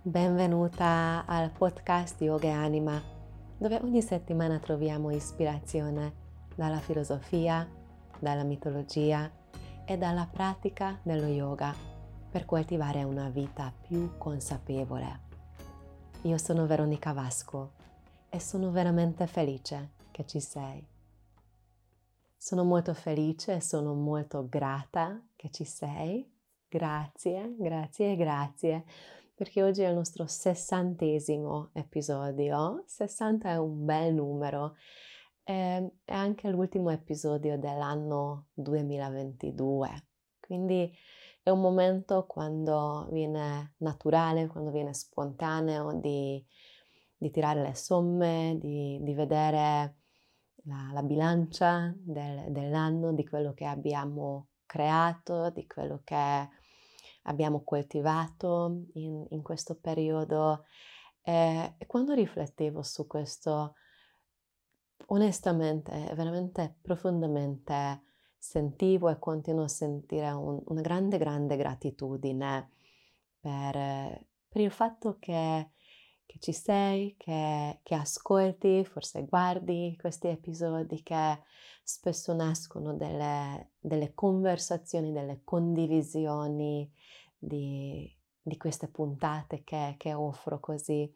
Benvenuta al podcast Yoga e Anima, dove ogni settimana troviamo ispirazione dalla filosofia, dalla mitologia e dalla pratica dello yoga per coltivare una vita più consapevole. Io sono Veronica Vasco e sono veramente felice che ci sei. Sono molto felice e sono molto grata che ci sei. Grazie, grazie grazie perché oggi è il nostro sessantesimo episodio. 60 è un bel numero. È anche l'ultimo episodio dell'anno 2022. Quindi è un momento quando viene naturale, quando viene spontaneo di, di tirare le somme, di, di vedere la, la bilancia del, dell'anno, di quello che abbiamo creato, di quello che abbiamo coltivato in, in questo periodo. E, e quando riflettevo su questo, onestamente, veramente profondamente sentivo e continuo a sentire un, una grande, grande gratitudine per, per il fatto che, che ci sei, che, che, ascolti, forse guardi questi episodi che spesso nascono delle, delle conversazioni, delle condivisioni di, di queste puntate che, che offro così.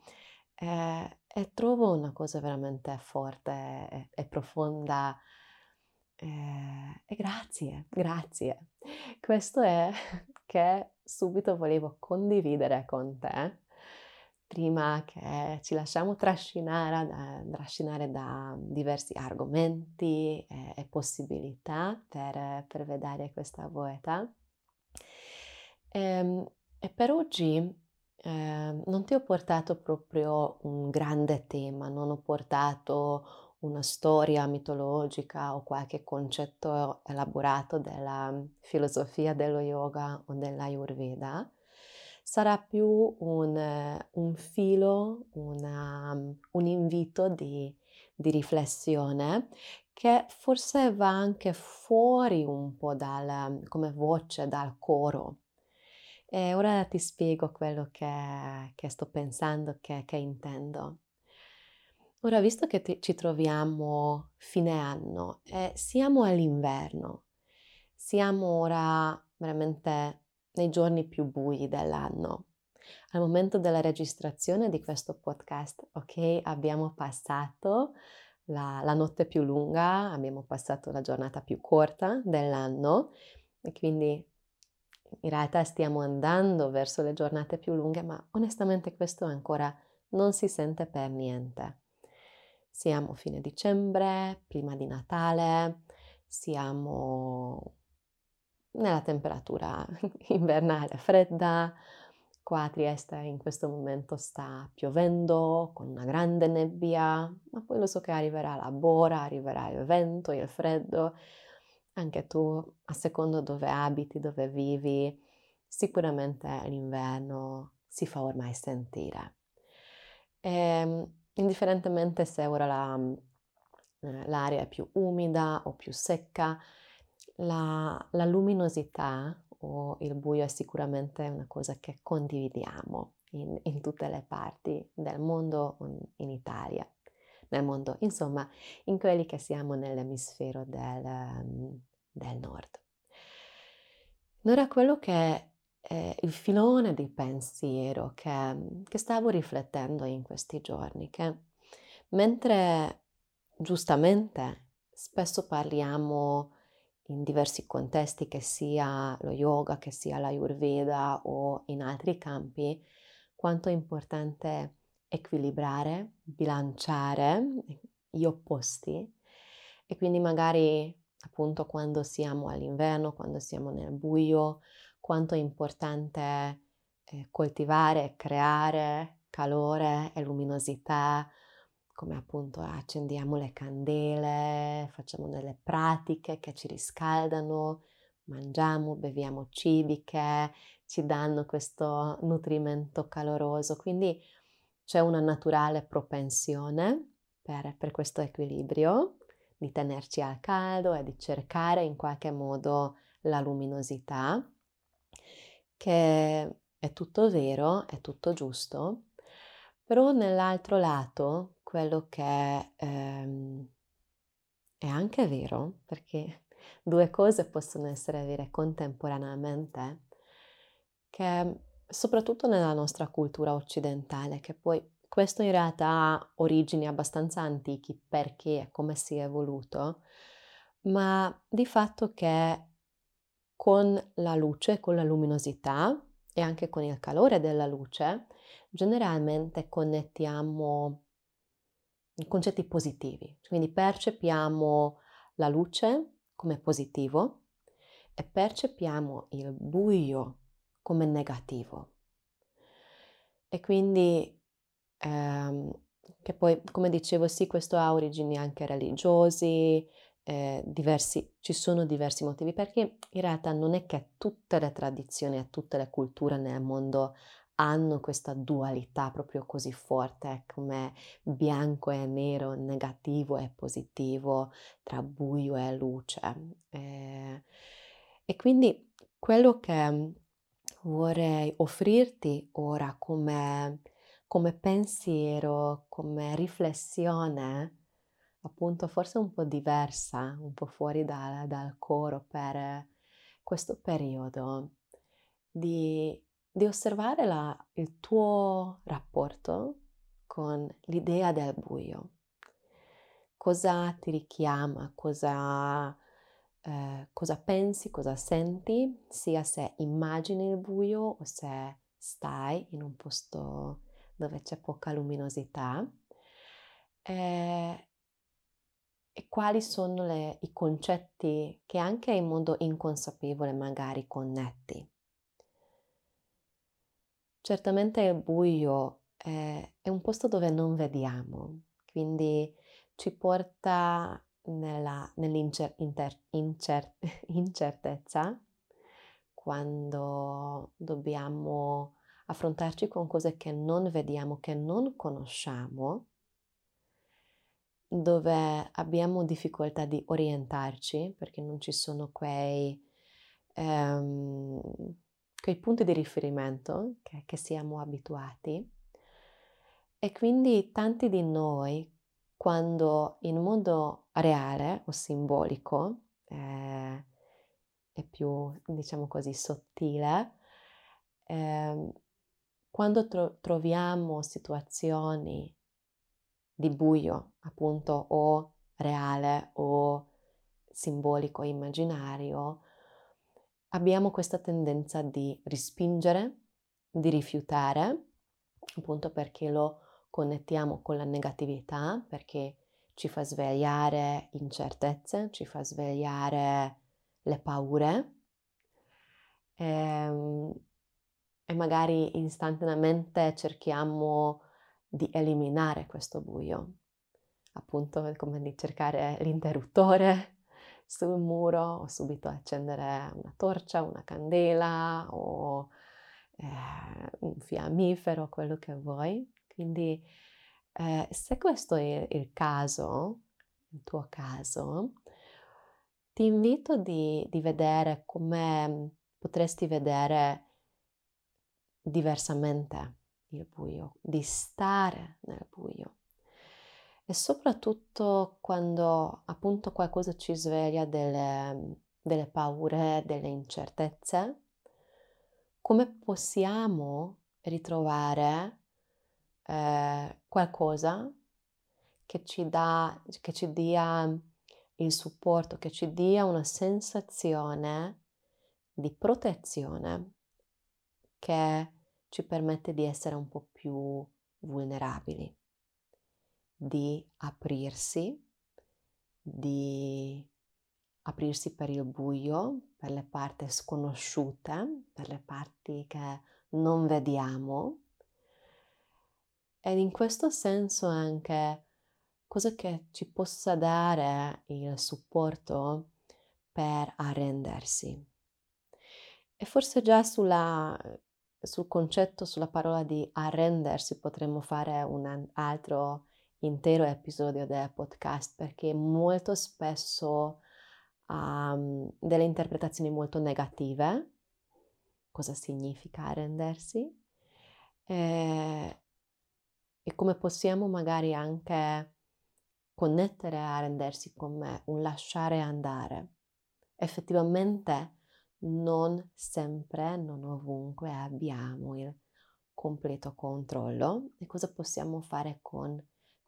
Eh, e trovo una cosa veramente forte e, e profonda. Eh, e grazie, grazie. Questo è che subito volevo condividere con te prima che ci lasciamo trascinare trascinare da diversi argomenti e, e possibilità per, per vedere questa volta. E, ehm, e per oggi eh, non ti ho portato proprio un grande tema, non ho portato una storia mitologica o qualche concetto elaborato della filosofia dello yoga o dell'ayurveda. Sarà più un, un filo, una, un invito di, di riflessione che forse va anche fuori un po' dal, come voce dal coro e ora ti spiego quello che, che sto pensando, che, che, intendo. Ora, visto che ti, ci troviamo fine anno e siamo all'inverno, siamo ora veramente nei giorni più bui dell'anno. Al momento della registrazione di questo podcast, ok, abbiamo passato la, la notte più lunga, abbiamo passato la giornata più corta dell'anno e quindi in realtà stiamo andando verso le giornate più lunghe, ma onestamente questo ancora non si sente per niente. Siamo fine dicembre, prima di Natale, siamo nella temperatura invernale fredda, qua a Trieste in questo momento sta piovendo con una grande nebbia, ma poi lo so che arriverà la bora, arriverà il vento, il freddo anche tu, a seconda dove abiti, dove vivi, sicuramente l'inverno si fa ormai sentire. E, ehm, indifferentemente se ora la, eh, l'aria è più umida o più secca, la, la luminosità o il buio è sicuramente una cosa che condividiamo in, in tutte le parti del mondo, in Italia nel mondo, insomma, in quelli che siamo nell'emisfero del, del nord. Allora quello che è il filone di pensiero che, che stavo riflettendo in questi giorni, che mentre giustamente spesso parliamo in diversi contesti, che sia lo yoga, che sia l'ayurveda o in altri campi, quanto è importante equilibrare, bilanciare gli opposti e quindi magari appunto quando siamo all'inverno, quando siamo nel buio, quanto è importante eh, coltivare, creare calore e luminosità, come appunto accendiamo le candele, facciamo delle pratiche che ci riscaldano, mangiamo, beviamo cibi che ci danno questo nutrimento caloroso. Quindi c'è una naturale propensione per, per questo equilibrio, di tenerci al caldo e di cercare in qualche modo la luminosità, che è tutto vero, è tutto giusto, però nell'altro lato quello che ehm, è anche vero, perché due cose possono essere vere contemporaneamente, che soprattutto nella nostra cultura occidentale, che poi questo in realtà ha origini abbastanza antichi perché è come si è evoluto, ma di fatto che con la luce, con la luminosità e anche con il calore della luce, generalmente connettiamo concetti positivi, quindi percepiamo la luce come positivo e percepiamo il buio come negativo. E quindi, ehm, che poi, come dicevo, sì, questo ha origini anche religiosi, eh, diversi, ci sono diversi motivi, perché in realtà non è che tutte le tradizioni e tutte le culture nel mondo hanno questa dualità proprio così forte come bianco e nero, negativo e positivo, tra buio e luce. Eh, e quindi quello che vorrei offrirti ora come, come pensiero, come riflessione, appunto forse un po' diversa, un po' fuori da, dal coro per questo periodo, di, di osservare la, il tuo rapporto con l'idea del buio. Cosa ti richiama, cosa, eh, cosa pensi, cosa senti, sia se immagini il buio o se stai in un posto dove c'è poca luminosità. Eh, e quali sono le, i concetti che anche in modo inconsapevole magari connetti. Certamente il buio è, è un posto dove non quindi ci porta nell'incertezza quando dobbiamo affrontarci con cose che non vediamo, che non conosciamo dove abbiamo difficoltà di orientarci perché non ci sono quei, um, quei punti di riferimento che, che, siamo abituati. E quindi tanti di noi, quando in modo reale o simbolico, eh, è più, diciamo così, sottile, eh, quando tro- troviamo situazioni di buio, appunto, o reale o simbolico, immaginario, abbiamo questa tendenza di rispingere, di rifiutare, appunto perché lo connettiamo con la negatività, perché ci fa svegliare incertezze, ci fa svegliare le paure. E, ehm, e magari istantaneamente cerchiamo di eliminare questo buio, appunto come di cercare l'interruttore sul muro o subito accendere una torcia, una candela o eh, un fiammifero, quello che vuoi. Quindi eh, se questo è il caso, il tuo caso, ti invito di, di vedere come potresti vedere diversamente il buio, di stare nel buio. E soprattutto quando appunto qualcosa ci sveglia delle, delle paure, delle incertezze, come possiamo ritrovare eh, qualcosa che ci, dà, che ci dia il supporto, che ci dia una sensazione di protezione che ci permette di essere un po' più vulnerabili, di aprirsi, di aprirsi per il buio, per le parti sconosciute, per le parti che non vediamo. Ed in questo senso anche cosa che ci possa dare il supporto per arrendersi. E forse già sulla sul concetto, sulla parola di arrendersi potremmo fare un altro intero episodio del podcast perché molto spesso ha um, delle interpretazioni molto negative. Cosa significa arrendersi? E, e come possiamo magari anche connettere a arrendersi come un lasciare andare. Effettivamente non sempre, non ovunque abbiamo il completo controllo. E cosa possiamo fare con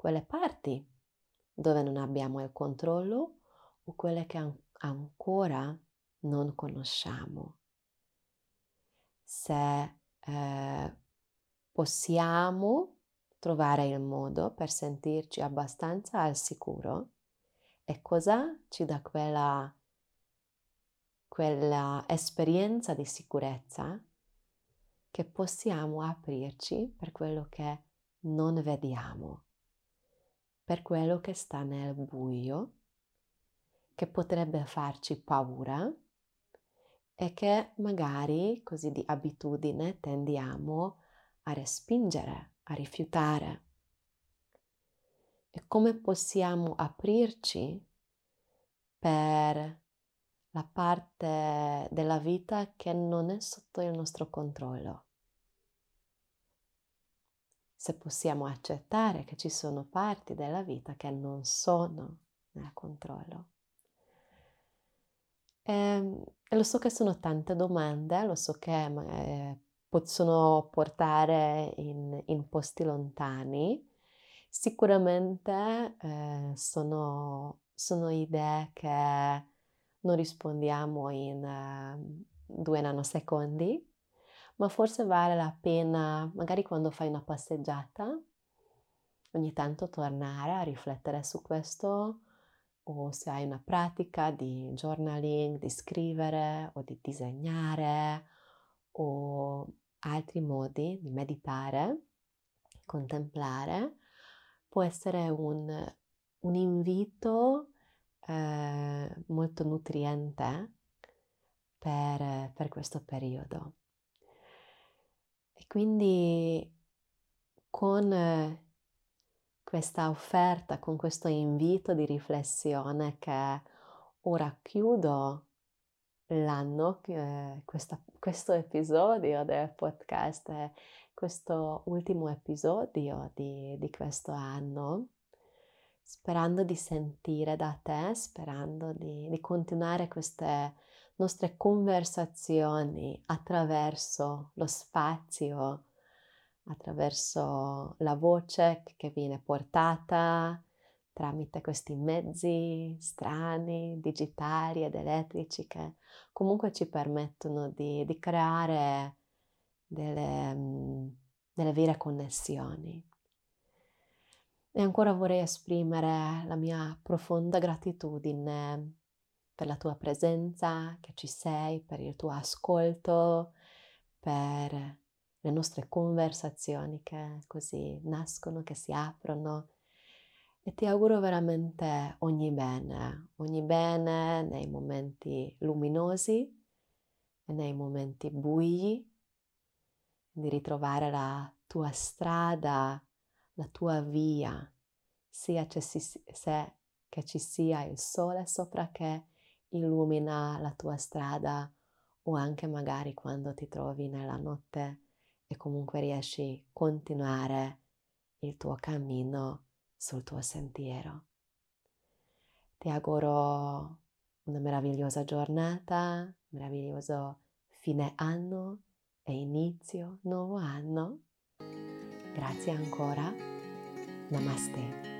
quelle parti dove non abbiamo il controllo o quelle che an- ancora non conosciamo. Se eh, possiamo trovare il modo per sentirci abbastanza al sicuro e cosa ci dà quella, quella esperienza di sicurezza che possiamo aprirci per quello che non vediamo, per quello che sta nel buio, che potrebbe farci paura e che magari così di abitudine tendiamo a respingere, a rifiutare. E come possiamo aprirci per la parte della vita che non è sotto il nostro controllo? Se possiamo accettare che ci sono parti della vita che non sono nel controllo. E, ehm, lo so che sono tante domande, lo so che eh, possono portare in, in posti lontani. Sicuramente eh, sono, sono, idee che non rispondiamo in uh, due nanosecondi, ma forse vale la pena, magari quando fai una passeggiata, ogni tanto tornare a riflettere su questo o se hai una pratica di journaling, di scrivere o di disegnare o altri modi di meditare, contemplare, può essere un, un invito eh, molto nutriente per, per questo periodo. E quindi con questa offerta, con questo invito di riflessione che ora chiudo l'anno, eh, questa, questo episodio del podcast, questo ultimo episodio di, di questo anno, sperando di sentire da te, sperando di, di continuare queste nostre conversazioni attraverso lo spazio attraverso la voce che viene portata tramite questi mezzi strani, digitali ed elettrici che comunque ci permettono di, di creare delle, delle vere connessioni. E ancora vorrei esprimere la mia profonda gratitudine per la tua presenza, che ci sei, per il tuo ascolto, per le nostre conversazioni che così nascono, che si aprono. E ti auguro veramente ogni bene, ogni bene nei momenti luminosi e nei momenti bui, di ritrovare la tua strada, la tua via, sia che ci sia il sole sopra che illumina la tua strada o anche magari quando ti trovi nella notte e comunque riesci a continuare il tuo cammino sul tuo sentiero. Ti auguro una meravigliosa giornata, meraviglioso fine anno e inizio nuovo anno. Grazie ancora. Namaste.